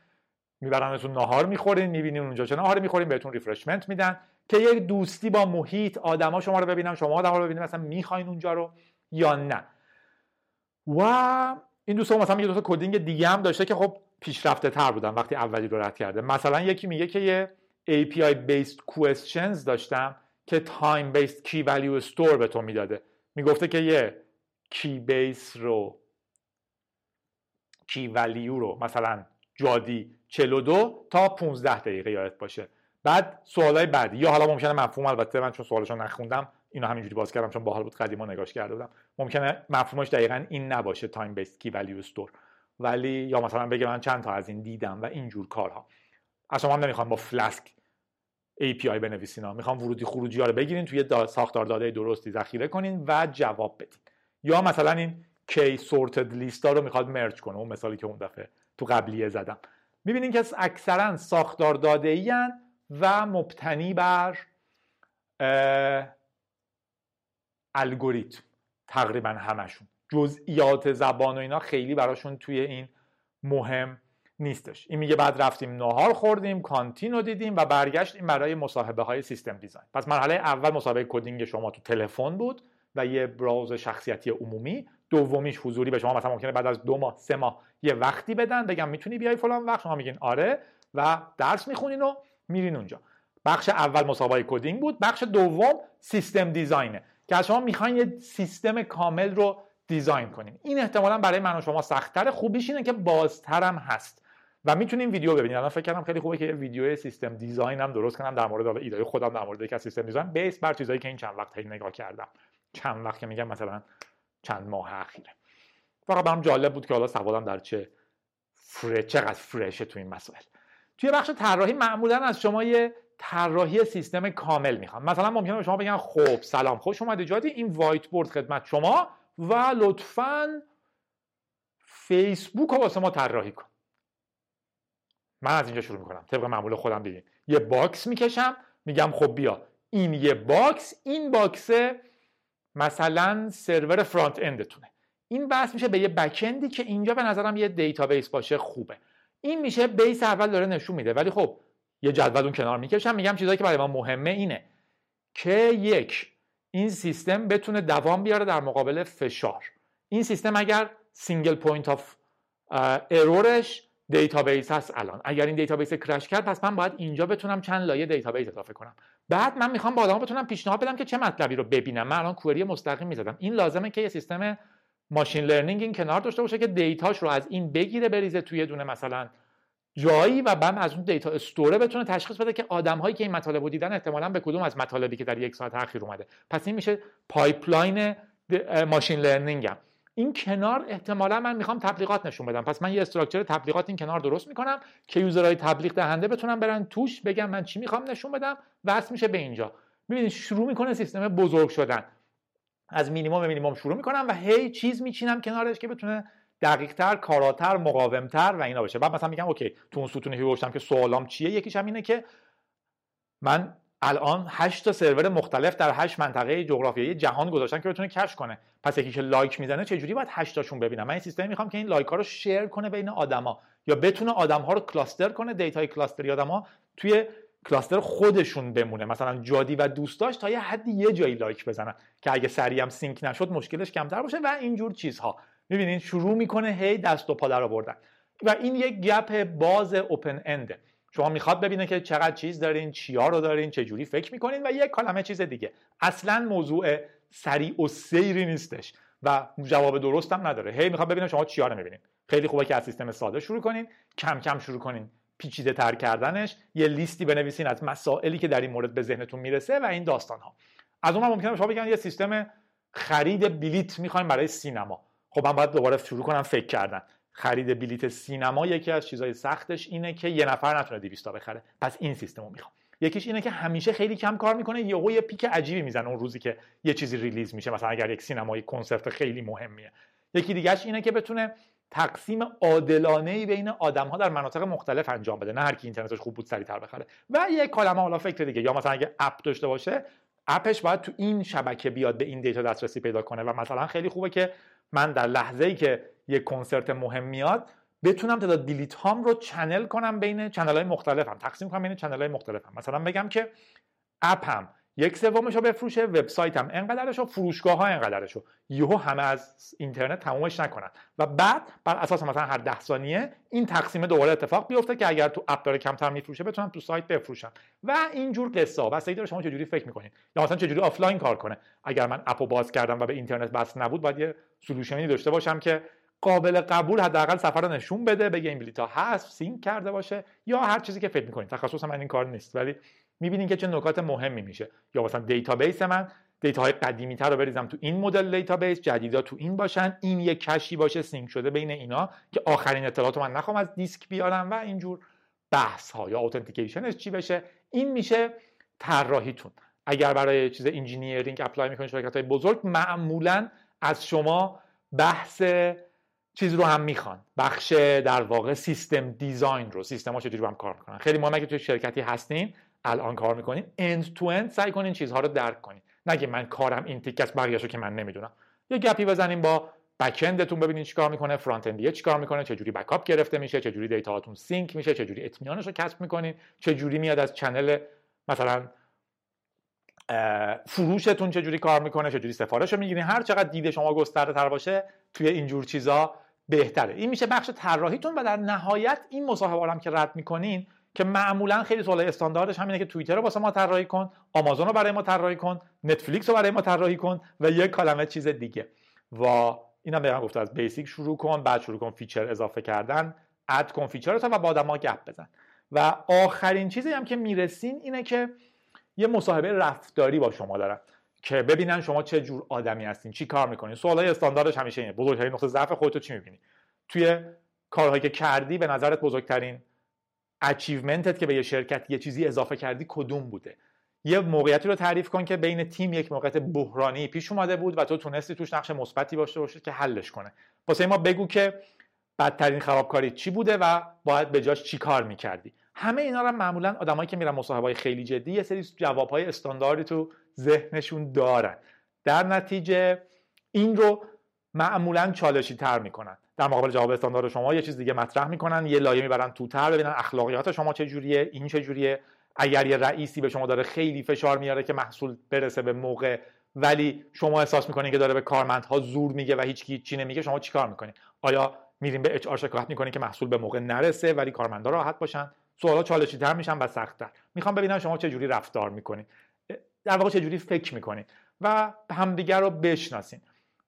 میبرنتون نهار می‌خورین می‌بینین اونجا چه نهار می‌خورین بهتون ریفرشمنت میدن. که یک دوستی با محیط آدما شما رو ببینن شما آدما رو ببینید مثلا می‌خواین اونجا رو یا نه. و این دوستان مثلا یه دو تا کدینگ دیگه هم داشته که خب پیشرفته تر بودن وقتی اولی رو رد کرده. مثلا یکی میگه که یه API based questions داشتم. که time based key value store به تو می‌داده. می‌گفته که یه key base رو key value رو مثلا جادی 42 تا 15 دقیقه یادت باشه. بعد سوالای بعدی. یا حالا ممکنه مفهوم البته من چون سوالشو نخوندم اینو همینجوری باز کردم چون باحال بود قدیما نگاش کرده بودم. ممکنه مفهومش دقیقا این نباشه time based key value store ولی یا مثلا بگه من چند تا از این دیدم و اینجور کارها. از هم نمی‌خوام با Flask API بنویسین. ها می‌خوام ورودی خروجی ها رو بگیرین توی ساختار داده درستی ذخیره کنین و جواب بدین. یا مثلا این K sorted list ها رو می‌خواد merge کنه. اون مثالی که اون دفعه تو قبلیه زدم. می‌بینین که اکثرا ساختار داده ای و مبتنی بر الگوریتم تقریبا همشون. جزئیات زبان و اینا خیلی براشون توی این مهم نیستش. این میگه بعد رفتیم نهار خوردیم canteen رو دیدیم و برگشتیم برای مصاحبه های system design. پس مرحله اول مصاحبه coding شما تو تلفن بود و یه برآورد شخصیتی عمومی. دومیش حضوری به شما مثلا ممکنه بعد از دو ماه سه ماه یه وقتی بدن بگم می‌تونی بیای فلان وقت؟ شما میگین آره و درس می‌خونین و میرین اونجا. بخش اول مصاحبه coding بود. بخش دوم system design ه. که از شما می‌خواین یه سیستم کامل رو design کنین. این احتمالا برای من و شما سختتر خوبیش اینه که بازترم هست. و می‌تونیم ویدیو ببینید الان فکر کردم خیلی خوبه که یه ویدیو system design هم درست کنم در مورد ایده خودم در مورد یک system design. based بر چیزایی که این چند وقت نگاه کردم. چند وقت که میگم مثلا چند ماه اخیره. فقط برام جالب بود که حالا سوالم در چه فره چقدر فرشه تو این مسائل. توی بخش طراحی معمولا از شما یه طراحی سیستم کامل می‌خوام. مثلا ممکنه به شما بگن خب سلام خوش اومدید جادی این whiteboard خدمت شما و لطفا فیسبوک رو واسه ما طراحی کن. من از اینجا شروع می‌کنم. طبق معمول خودم ببین. یه box می‌کشم میگم خب بیا. این یه box این box مثلا server front-end تونه. این وصل میشه به یه backend ی که اینجا به نظرم یه database باشه خوبه. این میشه بیس اول داره نشون میده. ولی خب یه جدول اون کنار می‌کشم میگم چیزایی که برای ما مهمه اینه که یک این سیستم بتونه دوام بیاره در مقابل فشار. این سیستم اگر single point of error ش database هست الان. اگر این database crash کرد پس من باید اینجا بتونم چند لایه database اضافه کنم. بعد من می‌خوام با آدما بتونم پیشنهاد بدم که چه مطلبی رو ببینم. من الان query مستقیم می‌زدم. این لازمه که یه سیستم machine learning این کنار داشته باشه که data ش رو از این بگیره بریزه توی دونه مثلا جایی و بعد از اون data store ه بتونه تشخیص بده که آدم هایی که این مطالب رو دیدن احتمالا به کدوم از مطالبی که در یک ساعت اخیر اومده. پس این میشه pipeline machine learning م. این کنار احتمالا من می‌خوام تبلیغات نشون بدم. پس من یه structure تبلیغات این کنار درست می‌کنم که user های تبلیغ دهنده بتونن برن توش بگم من چی می‌خوام نشون بدم وصل میشه به اینجا. می‌بینید شروع می‌کنه سیستم بزرگ شدن. از مینیمم به مینیمم شروع می‌کنم و هی چیز میچینم کنارش که بتونه دقیقتر کاراتر مقاومتر و اینا باشه. بعد مثلا میگم OK تو اون ستون نوشتم که سوالام چیه؟ یکیش هم اینه که من الان 8 تا سرور مختلف در 8 منطقه جغرافیایی جهان گذاشتن که بتونه cache کنه. پس یکی که like می‌زنه چه جوری باید 8 تاشون ببینم من این سیستم می‌خوام که این like ها رو share کنه بین آدما یا بتونه آدم ها رو cluster کنه data ی cluster ی آدما توی cluster خودشون بمونه. مثلا جادی و دوستاش تا یه حدی یه جایی like بزنن که اگه سریع هم sync نشد مشکلش کمتر باشه و اینجور چیزها. می‌بینید شروع می‌کنه هی دست و پا در آوردن. و این یک گپ باز open-ended ه شما می‌خواد ببینه که چقدر چیز دارین چیا رو دارین چه جوری فکر می‌کنین و یک کلمه چیز دیگه. اصلا موضوع سریع و سیری نیستش و جواب درست هم نداره. هی می‌خواد ببینه شما چیا رو می‌بینین. خیلی خوبه که از سیستم ساده شروع کنین کم کم شروع کنین پیچیده تر کردنش. یه لیستی بنویسین از مسائلی که در این مورد به ذهنتون می‌رسه و این داستان ها از اون ممکنه شما بگن یه سیستم خرید بلیت می‌خوایم برای سینما. خب من باید دوباره شروع کنم فکر کردن. خرید بلیت سینما یکی از چیزهای سختش اینه که یه نفر نتونه 200 تا بخره. پس این سیستم رو می‌خوام. یکیش اینه که همیشه خیلی کم کار می‌کنه یهو یه پیک عجیبی می‌زنه اون روزی که یه چیزی release میشه. مثلا اگر یک سینمایی کنسرت خیلی مهمیه. یکی دیگهش اینه که بتونه تقسیم عادلانه ای بین آدم ها در مناطق مختلف انجام بده. نه هر کی اینترنتش خوب بود سریعتر بخره. و یک کلمه حالا فکر دیگه. یا مثلا اگه app داشته باشه app ش باید تو این شبکه بیاد به این data دسترسی پیدا کنه. و مثلا خیلی خوبه که من در لحظه ای که یک کنسرت مهم میاد بتونم تعداد بلیت هام رو channel کنم بین channel های مختلفم. تقسیم کنم بین channel های مختلفم. مثلا بگم که app م یک سومش رو بفروشه وبسایتم انقدرش و فروشگاه ها انقدرش رو یهو همه از اینترنت تمومش نکنن. و بعد بر اساس مثلا هر ده ثانیه این تقسیم دوباره اتفاق بیفته که اگر تو app داره کمتر میفروشه بتونم تو سایت بفروشم و اینجور قصه ها داره شما چجوری فکر می‌کنید. یا مثلا چجوری آفلاین کار کنه. اگر من app و باز کردم و به اینترنت وصل نبود باید یه solution ی داشته باشم که قابل قبول حداقل سفر رو نشون بده بگه این بلیطا هست sync کرده باشه یا هر چیزی که فکر می‌کنید. تخصص من این کار نیست ولی می‌بینین که چه نکات مهمی میشه. یا مثلا database من data های قدیمی تر رو بریزم تو این مدل database جدیدا تو این باشن این یک cache ی باشه sync شده بین اینا که آخرین اطلاعات من نخوام از دیسک بیارم و اینجور بحث ها یا authentication ش چی بشه. این میشه طراحیتون. اگر برای چیز engineering apply می‌کنید شرکت های بزرگ معمولا از شما بحث چیز رو هم می‌خوان. بخش در واقع system design رو سیستم ها چجوری با هم کار می‌کنن. خیلی مهمه که توی شرکتی هستین الان کار می‌کنین؟ end to end سعی کنین چیزها رو درک کنین. نگه من کارم این تیکه است بقیه‌شو که من نمی‌دونم. یه گپی بزنیم با backend تون ببینین چیکار می‌کنه front-end یه چیکار می‌کنه چه جوری backup گرفته میشه چه جوری data هاتون sync میشه چه جوری اطمینانش رو کسب می‌کنین چه جوری میاد از channel مثلا فروشتون چه جوری کار می‌کنه چه جوری سفارش رو می‌گیرین. هر چقدر دید شما گسترده تر باشه توی اینجور چیزا بهتره. این میشه بخش طراحیتون و در نهایت این مصاحبه هم که رد می‌کنین که معمولا خیلی سوال استانداردش همینه که توییتر رو واسه ما طراحی کن آمازون رو برای ما طراحی کن نتفلیکس رو برای ما طراحی کن و یک کلمه چیز دیگه. و اینم بهمون گفته از basic شروع کن بعد شروع کن feature اضافه کردن. add کن feature و با آدما گپ بزن. و آخرین چیزی هم که می‌رسین اینه که یه مصاحبه رفتاری با شما دارن که ببینن شما چه جور آدمی هستین چی کار می‌کنین. سوالای استانداردش همیشه اینه. بزرگترین نقطه ضعف خودتو چی می‌بینی؟ توی کارهایی که کردی به نظرت بزرگترین اچیومنتت که به یه شرکت یه چیزی اضافه کردی کدوم بوده؟ یه موقعیتی رو تعریف کن که بین تیم یک موقعیت بحرانی پیش اومده بود و تو تونستی توش نقش مثبتی باشه باشه که حلش کنه. واسه ما بگو که بدترین خرابکاری چی بوده و باید به جاش چی کار می‌کردی؟ همه اینا رو معمولا آدمایی که میرن مصاحبه خیلی جدی یه سری جوابهای استانداردی تو ذهنشون دارن. در نتیجه این رو معمولا چالشی تر می‌کنن. در مقابل جواب استاندارد شما یه چیز دیگه مطرح می‌کنن یه لایه می‌برن تو تر ببینن اخلاقیات شما چه جوریه این چه جوریه. اگر یه رئیسی به شما داره خیلی فشار میاره که محصول برسه به موقع ولی شما احساس می‌کنین که داره به کارمندها زور میگه و هیچ چی نمیگه شما چیکار می‌کنین؟ آیا میریم به اچ آر شکایت می‌کنین که محصول به موقع نرسه ولی کارمندا راحت باشن؟ سوالا چالشی تر میشن و سختتر. می‌خوام ببینم شما چه جوری رفتار می‌کنین. در واقع چه جوری فکر می‌کنین؟ و همدیگر رو بشناسین.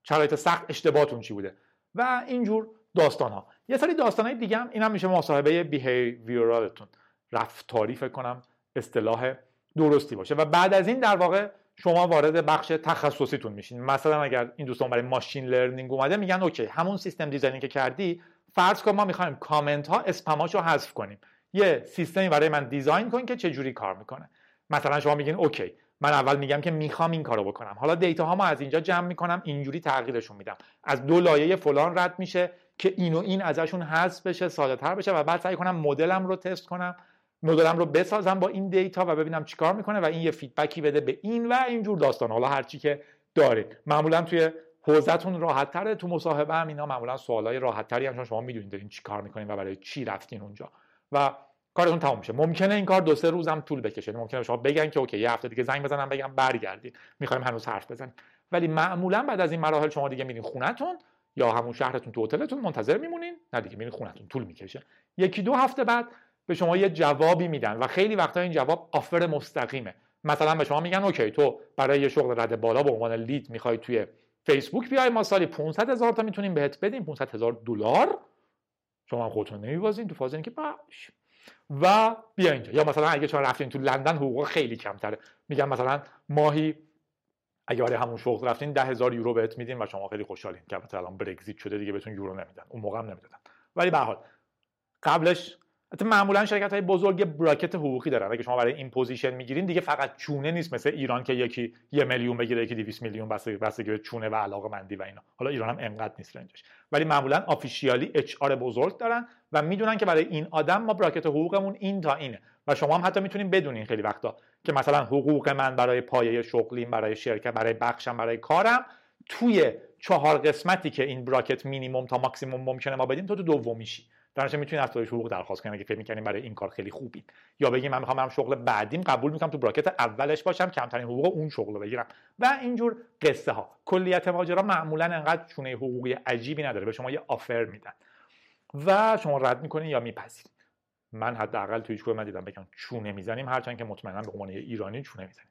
شرایط سخت اشتباهتون چی بوده؟ و اینجور داستان ها یه سری داستان های دیگه هم این هم میشه مصاحبه behavioral تون رفتاری فکر کنم اصطلاح درستی باشه. و بعد از این در واقع شما وارد بخش تخصصیتون میشین. مثلا اگر این دوستان برای machine learning اومده میگن okay همون system design ی که کردی فرض کن ما می‌خوایم کامنت ها اسپماشو حذف کنیم. یه سیستمی برای من design کن که چه جوری کار می‌کنه. مثلا شما میگین okay من اول میگم که می‌خوام این کارو بکنم. حالا data ها ما از اینجا جمع می‌کنم اینجوری تغییرشون میدم. از دو لایه فلان رد میشه که این و این ازشون حذف بشه ساده تر بشه و بعد سعی کنم مدلم رو تست کنم مدلم رو بسازم با این data و ببینم چیکار می‌کنه و این یه feedback ی بده به این و اینجور داستان. حالا هرچی که دارید. معمولا توی حوزتون راحت تره تو مصاحبه هم اینا معمولا سوالای راحت تری هم شما می‌دونید دارین چی کار می‌کنین و برای چی رفتین اونجا. و کارتون تموم میشه ممکنه این کار دو سه روزم طول بکشه. ممکنه شما بگن که okay یه هفته دیگه زنگ بزنم بگم برگردین. می‌خوایم هنوز حرف بزنیم. ولی معمولا بعد از این مراحل شما دیگه میرین خونتون یا همون شهرتون تو هتلتون منتظر میمونین. نه دیگه میرین خونتون. طول می‌کشه. یکی دو هفته بعد به شما یه جوابی میدن و خیلی وقتا این جواب offer مستقیمه. مثلا به شما میگن okay تو برای یه شغل رده بالا به عنوان lead می‌خوای توی فیسبوک بیای ما سالی 500 هزار تا می‌تونیم بهت بدیم 500 هزار دلار. شما خودتونو نمیبازین تو فاز اینکه باش. و بیا اینجا. یا مثلا اگه شما رفتین تو لندن حقوق خیلی کمتره. میگن مثلا ماهی اگه برای همون شغل رفتین ده هزار یورو بهت میدین و شما خیلی خوشحالین که الان Brexit شده دیگه بهتون یورو نمیدن. اون موقع هم نمی‌دادن. ولی به حال قبلش حتی معمولا شرکت های بزرگ bracket حقوقی دارن. اگه شما برای این position می‌گیرین دیگه فقط چونه نیست. مثل ایران که یکی یه میلیون بگیره یکی 200 میلیون بستگی به چونه و علاقه مندی و اینا. حالا ایران هم انقدر نیست range ش. ولی معمولا آفیشیالی اچ آر بزرگ دارن و می‌دونن که برای این آدم ما براکت حقوقمون این تا اینه. و شما هم حتی می‌تونین بدونین خیلی وقتا که مثلا حقوق من برای پایه شغلیم برای شرکت برای بخشم برای کارم توی چهار قسمتی که این براکت مینیمم تا ماکسیموم ممکنه ما بدیم تو تو دومیشی. در می‌تونید افزایش حقوق درخواست کنید. اگه فکر می‌کنین برای این کار خیلی خوبی یا بگیم من می‌خوام برم شغل بعدیم قبول می‌کنم تو براکت اولش باشم کمترین حقوق اون شغل رو بگیرم. و اینجور قصه ها کلیت ماجرا معمولا انقدر چونه حقوقی عجیبی نداره به شما یه آفر میدن. و شما رد می‌کنین یا میپذیرید من حداقل تو هیچ من دیدم بگم چونه می‌زنیم هرچند که مطمئنا به عنوان ایرانی چونه می‌زنیم.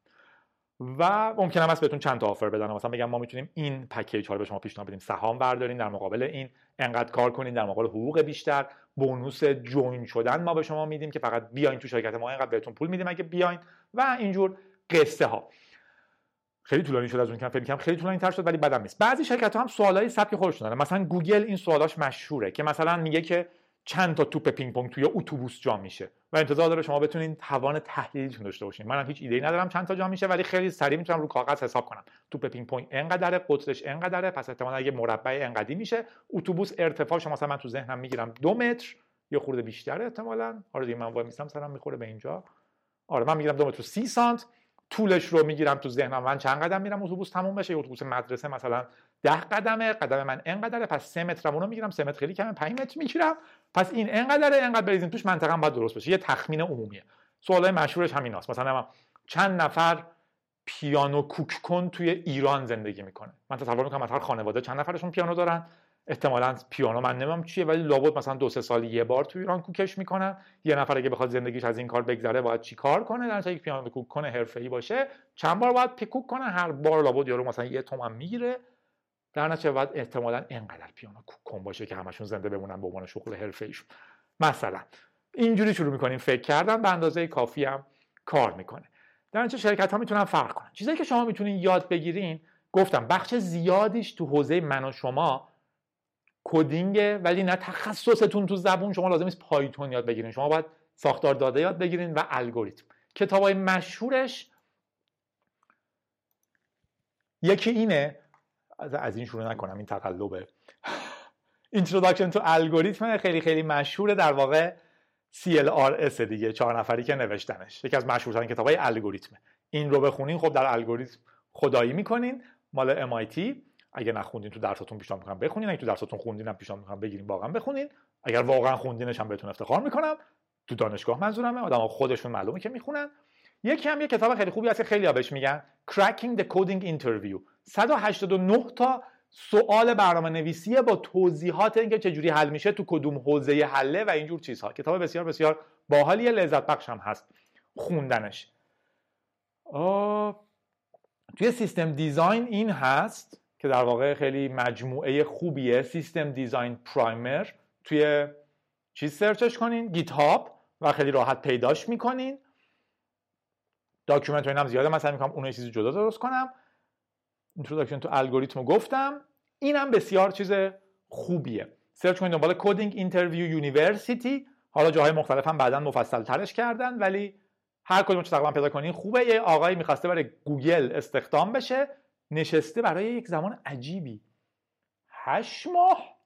و ممکنه است بهتون چند تا آفر بدن. مثلا بگم ما می‌تونیم این پکیج ها رو به شما پیشنهاد بدیم. سهام بردارین در مقابل این. انقدر کار کنین در مقابل حقوق بیشتر. بونوس جوین شدن ما به شما میدیم که فقط بیاین تو شرکت ما. اینقدر بهتون پول میدیم اگه بیاین. و اینجور قصه ها خیلی طولانی شد از اون که فکر کنم خیلی طولانی تر شد ولی بدم نیست. بعضی شرکت ها هم سوالای سبک خودشون دارن. مثلا گوگل این سوالاش مشهوره که مثلا میگه که چند تا توپ پینگ پونگ توی اتوبوس جا میشه. و انتظار داره شما بتونین توان تحلیلتون داشته باشین. منم هیچ ایده ای ندارم چند تا جا میشه ولی خیلی سریع می‌تونم رو کاغذ حساب کنم. توپ پینگ پونگ انقدره قطرش انقدره پس احتمالاً اگه مربع انقدی میشه. اتوبوس ارتفاعش مثلا من تو ذهنم می‌گیرم دو متر یا خورده بیشتره احتمالاً. آره دیگه من وای میستم سرم می‌خوره به اینجا. آره من می‌گیرم دو متر 30 سانت. طولش رو می‌گیرم تو ذهنم. من چند قدم میرم اتوبوس؟ تموم بشه. اتوبوس مدرسه مثلا ده قدمه قدم من انقدره پس سه متر رو می‌گیرم. سه متر خیلی کمه 5 متر می‌گیرم. پس این انقدره انقدر بریزیم توش منطقه باید درست بشه. یه تخمین عمومیه. سوالای مشهورش همین هست مثلا چند نفر پیانو کوک کن توی ایران زندگی می‌کنه. من تصور می‌کنم مثلا خانواده چند نفرشون پیانو دارن. احتمالا پیانو من نمیم چیه ولی لابد مثلا دو سه سال یه بار تو ایران کوکش می‌کنن. یه نفر اگه بخواد زندگیش از این کار بگذره باید چی کار کنه؟ در یک پیانو کوک کنه حرفه‌ای باشه چند بار باید پیکوک کنه هر بار لابد یارو مثلا یه تومن می‌گیره. در نتیجه باید احتمالا اینقدر پیانو کن باشه که همشون زنده بمونن به عنوان شغل حرفه‌ایشون. مثلا اینجوری شروع می‌کنیم. فکر کردن به اندازه کافی هم کار می‌کنه. در نتیجه شرکت ها می‌تونن فرق کنن. چیزایی که شما می‌تونین یاد بگیرین گفتم بخش زیادیش تو حوزه من و شما کدینگه ولی نه تخصصتون تو زبون شما لازم نیست پایتون یاد بگیرین. شما باید ساختار داده یاد بگیرین و الگوریتم. کتابای مشهورش یکی اینه از این شروع نکنم این تقلبه. Introduction to الگوریتم خیلی خیلی مشهوره در واقع CLRS دیگه چهار نفری که نوشتنش. یکی از مشهورترین کتابای الگوریتمه این رو بخونین خب در الگوریتم خدایی می‌کنین. مال MIT اگه نخوندین تو درساتون پیشنهاد می‌کنم بخونین اگه تو درساتون خوندین هم پیشنهاد می‌کنم بگیرین واقعا بخونین. اگر واقعا خوندینش هم بهتون افتخار می‌کنم. تو دانشگاه منظورمه. آدم خودشون معلومه که می‌خونن. یکی هم یه کتاب خیلی خوبی هست که خیلی بهش میگن. Cracking the Coding Interview. 189 تا سوال برنامه نویسیه با توضیحات اینکه چجوری حل میشه تو کدوم حوزه حله و اینجور چیزها. کتاب بسیار بسیار باحالیه لذت بخش هم هست خوندنش. توی system design این هست که در واقع خیلی مجموعه خوبیه. system design primer. توی چیز search ش کنین؟ GitHub و خیلی راحت پیداش می‌کنین. document هم زیاده مثلا می‌کنم اون چیزی جدا درست کنم. Introduction to Algorithm گفتم. اینم بسیار چیز خوبیه. search کنید دنبال coding interview university حالا جاهای مختلف هم بعدا مفصل ترش کردن ولی هر کدوم تقریبا پیدا کنین خوبه. یه آقایی می‌خواسته برای گوگل استخدام بشه نشسته برای یک زمان عجیبی. هشت ماه؟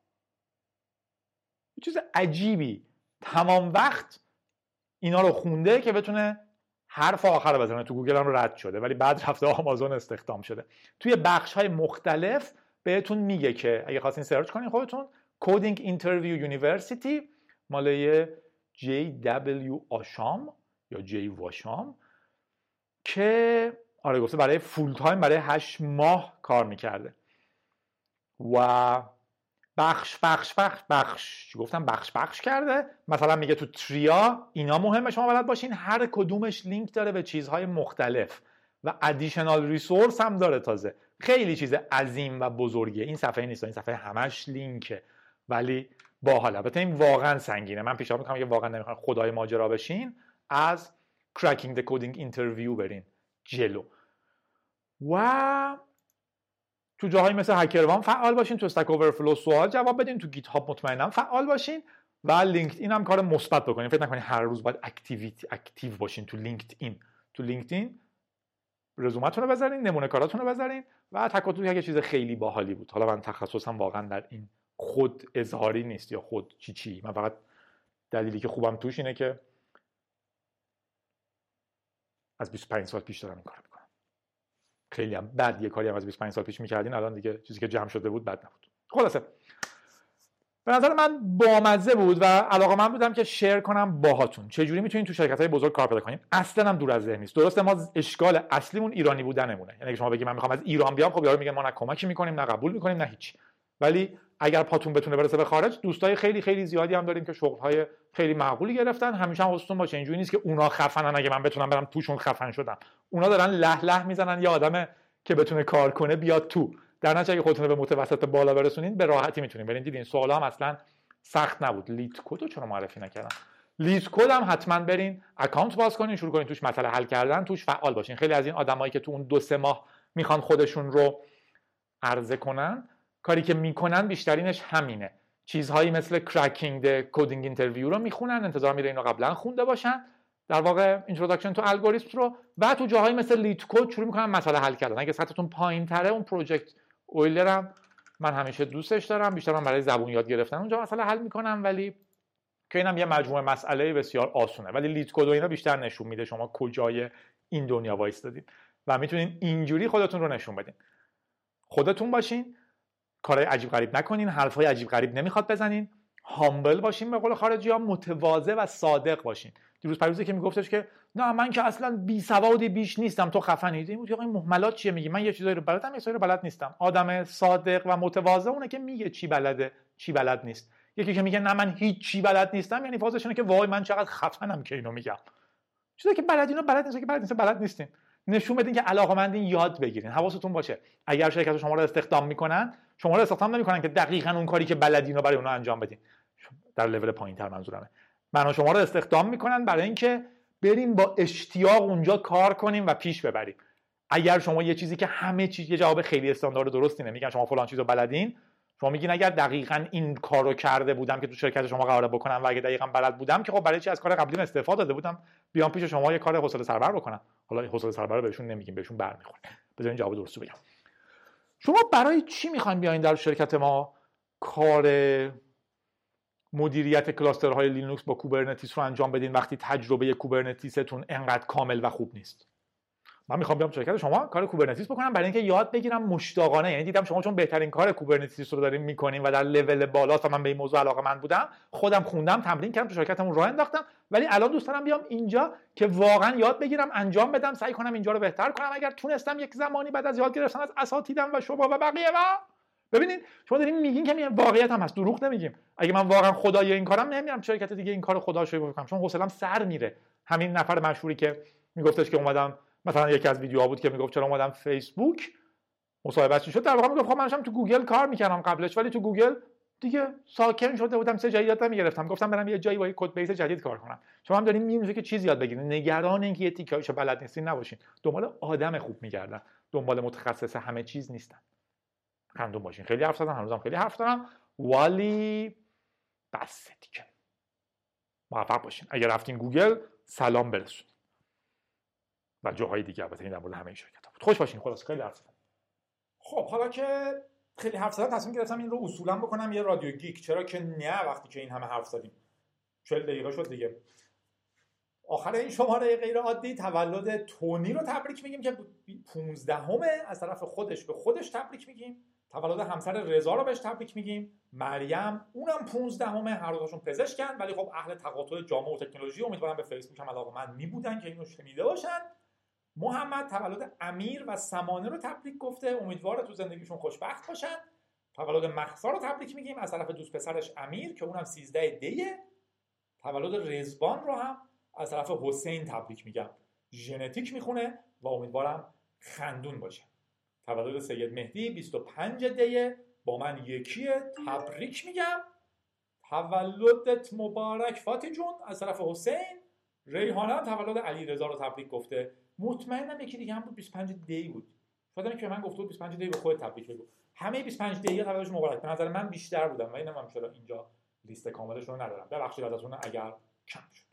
چیز عجیبی. تمام وقت اینا رو خونده که بتونه حرف آخر بزنه. تو گوگل هم رد شده ولی بعد رفته آمازون استخدام شده. توی بخش های مختلف بهتون میگه که اگه خواستین search کنین خودتون coding interview university مال جی دبلیو آشام یا jwasham که آره گفته برای full time برای هشت ماه کار می‌کرده. و بخش بخش بخش بخش. گفتم؟ بخش بخش کرده. مثلا میگه تو tree ها اینا مهمه شما بلد باشین. هر کدومش لینک داره به چیزهای مختلف و additional resource هم داره تازه. خیلی چیز عظیم و بزرگیه. این صفحه نیست این صفحه همش لینکه. ولی باحال. البته این واقعا سنگینه. من پیشنهاد می‌کنم که واقعا نمی‌خوام خدای ماجرا بشین از cracking the coding interview برین جلو. و تو جاهایی مثل HackerOne فعال باشین تو Stack Overflow سوال جواب بدین تو GitHub مطمئنا فعال باشین و LinkedIn هم کار مثبت بکنین. فکر نکنین هر روز باید activity active باشین تو LinkedIn تو لینکد این رزومتون رو بذارین نمونه کاراتون رو بذارین و تک اگه چیز خیلی باحالی بود. حالا من تخصصم واقعا در این خود اظهاری نیست یا خود چی چی. من فقط دلیلی که خوبم توش اینه که از 25 سال پیش دارم این کار می‌کنم. خیلی هم بد یه کاری هم از 25 سال پیش می‌کردین الان دیگه چیزی که جمع شده بود بد نبود. خلاصه. به نظر من بامزه بود و علاقه من بودم که شیر کنم باهاتون. چجوری می‌تونین تو شرکت های بزرگ کار پیدا کنین؟ اصلا هم دور از ذهن نیست. درسته ما اشکال اصلیمون ایرانی بودنمونه. یعنی شما بگی من می‌خوام از ایران بیام خب یارو میگه ما نه کمکی می‌کنیم نه قبول می‌کنیم نه هیچ ولی اگر پاتون بتونه برسه به خارج دوستای خیلی خیلی زیادی هم داریم که شغل خیلی معقولی گرفتن. همیشه هم حواستون باشه اینجوری نیست که اونا خفنن. اگه من بتونم برم توشون خفن شدم. اونا دارن له له می‌زنن. یه آدم که بتونه کار کنه بیاد تو. در نتیجه اگه خودتون به متوسط بالا برسونین به راحتی می‌تونین. برین دیدین سوال هم اصلا سخت نبود. LeetCode چرا معرفی نکردم؟ LeetCode هم حتما برین account باز کنین شروع کنین توش مسئله حل کردن توش فعال باشین. خیلی از این آدمایی که تو اون دو سه ماه می‌خوان خودشون رو عرضه کنن کاری که می‌کنن بیشترینش همینه. چیزهایی مثل Cracking the Coding Interview رو می‌خونن انتظار میره اینو قبلا خونده باشن. در واقع Introduction to Algorithm رو و تو جاهایی مثل LeetCode شروع می‌کنن مسئله حل کردن. اگه سطحتون پایین تره اون Project Euler من همیشه دوستش دارم. بیشتر من برای زبون یاد گرفتن اونجا مسئله حل می‌کنم ولی که اینم یه مجموعه مسئله بسیار آسونه. ولی LeetCode و اینا بیشتر نشون میده شما کجای این دنیا وایستادید و می‌تونین اینجوری خودتون رو نشون بدین. خودتون باشین. کارهای عجیب غریب نکنین حرفهای عجیب غریب نمی‌خواد بزنین. هامبل باشین به قول خارجی ها متواضع و صادق باشین. دیروز پریوزی که میگفتش که نه من که اصلا بی سوادی بیش نیستم تو خفنی. این بود این محملات چیه؟ میگی من یه چیزایی رو بلدم یه رو بلد نیستم. آدم صادق و متواضع اونه که میگه چی بلده چی بلد نیست. یکی که میگه نه من هیچ چی بلد نیستم یعنی فازش که وای من چقدر خفنم که اینو میگم. چیزی که بلدین بلد نیست که بلد نیست بلد نیستین. نشون بدین که علاقمندین یاد بگیرین. حواستون باشه. اگر شرکت شما رو استخدام می‌کنن شما رو استخدام نمی‌کنن که دقیقا اون کاری که بلدین رو برای اونها انجام بدین. در لول پایینتر منظورمه. من شما رو استخدام می‌کنن برای اینکه بریم با اشتیاق اونجا کار کنیم و پیش ببریم. اگر شما یه چیزی که همه چیز یه جواب خیلی استاندارد درستی نمیگن شما فلان چیزو بلدین. شما میگین اگر دقیقا این کارو کرده بودم که تو شرکت شما قرار بکنم و اگه دقیقا بلد بودم که خب برای چی از کار قبلی استفاده داده بودم بیام پیش شما یه کار حوصله سربر بکنم. حالا حوصله سربر بهشون نمیگیم بهشون برمیخوره بذارین جواب درستو بگم. شما برای چی می‌خواین بیاین در شرکت ما کار مدیریت کلاسترهای لینوکس با Kubernetes رو انجام بدین وقتی تجربه Kubernetes تون انقدر کامل و خوب نیست؟ من می‌خوام بیام شرکت شما کار Kubernetes بکنم. برای اینکه یاد بگیرم مشتاقانه یعنی دیدم شما چون بهترین کار Kubernetes رو دارین می‌کنین و در لول بالا تا من به این موضوع علاقه من بودم خودم خوندم تمرین کردم تو شرکتمون راه انداختم. ولی الان دوست دارم بیام اینجا که واقعا یاد بگیرم انجام بدم سعی کنم اینجا رو بهتر کنم. اگر تونستم یک زمانی بعد از یاد گرفتن از اساتیدم و شما و بقیه و ببینید شما دارین میگین که واقعیت هم هست. دروغ نمیگیم. اگه من واقعا خدای این کارم نمیرم شرکت دیگه این کار خدا شو بکنم. چون حوصلم سر میره. همین نفر مشهوری که میگفتش که اومدم مثلا یکی از ویدیوها بود که می‌گفت چرا اومدم فیسبوک؟ مصاحبه چی شد؟ در واقع می‌گفت خب منشم تو گوگل کار می‌کردم قبلش ولی تو گوگل دیگه ساکن شده بودم سه جایی یاد نمی‌گرفتم. گفتم برم یه جایی با یه کد بیس جدید کار کنم. شما هم دارین میونید که چیزی یاد بگیرید نگران اینکه یه تیکایشو بلد نیستین نباشین. دنبال آدم خوب میگردن. دنبال متخصص همه چیز نیستن. خندون باشین. خیلی حرف زدم هنوزم خیلی حرف دارم. ولی بس دیگه موفق باشین. اگر رفتین گوگل سلام برسون. و جاهای دیگه البته این در مورد همه شرکت بود. خوش باشین. خلاص خیلی حرف خب حالا که خیلی حرف زدم تصمیم گرفتم این رو اصولا بکنم یه رادیو گیک. چرا که نه وقتی که این همه حرف زدیم. 40 دقیقه شد دیگه. آخر این شماره غیر عادی تولد تونی رو تبریک میگیم که 15 همه از طرف خودش به خودش تبریک میگیم. تولد همسر رضا رو بهش تبریک میگیم. مریم اونم 15 همه هر دوتاشون پزشکن. ولی خب اهل تقاطع جامعه و تکنولوژی امیدوارم به فیسبوک هم علاقه من می بودن که اینو شنیده باشن. محمد تولد امیر و سمانه رو تبریک گفته. امیدواره تو زندگیشون خوشبخت باشن. تولد مخصا رو تبریک میگیم. از طرف دوست پسرش امیر که اونم 13 دیه. تولد رزبان رو هم از طرف حسین تبریک میگم. ژنتیک می‌خونه و امیدوارم خندون باشه. تولد سید مهدی 25 دیه. با من یکیه تبریک میگم. تولدت مبارک فاتی جون. از طرف حسین. ریحانه تولد علی رضا رو تبریک گفته. مطمئنم یکی دیگه هم بود 25 دی بود. شاید که من گفته بود 25 دی به خود تبریک بگو همه 25 دی تولدش مبارک. به نظر من بیشتر بودم و اینم هم چرا اینجا لیست کاملش رو ندارم. ببخشید ازتون اگر کم شد.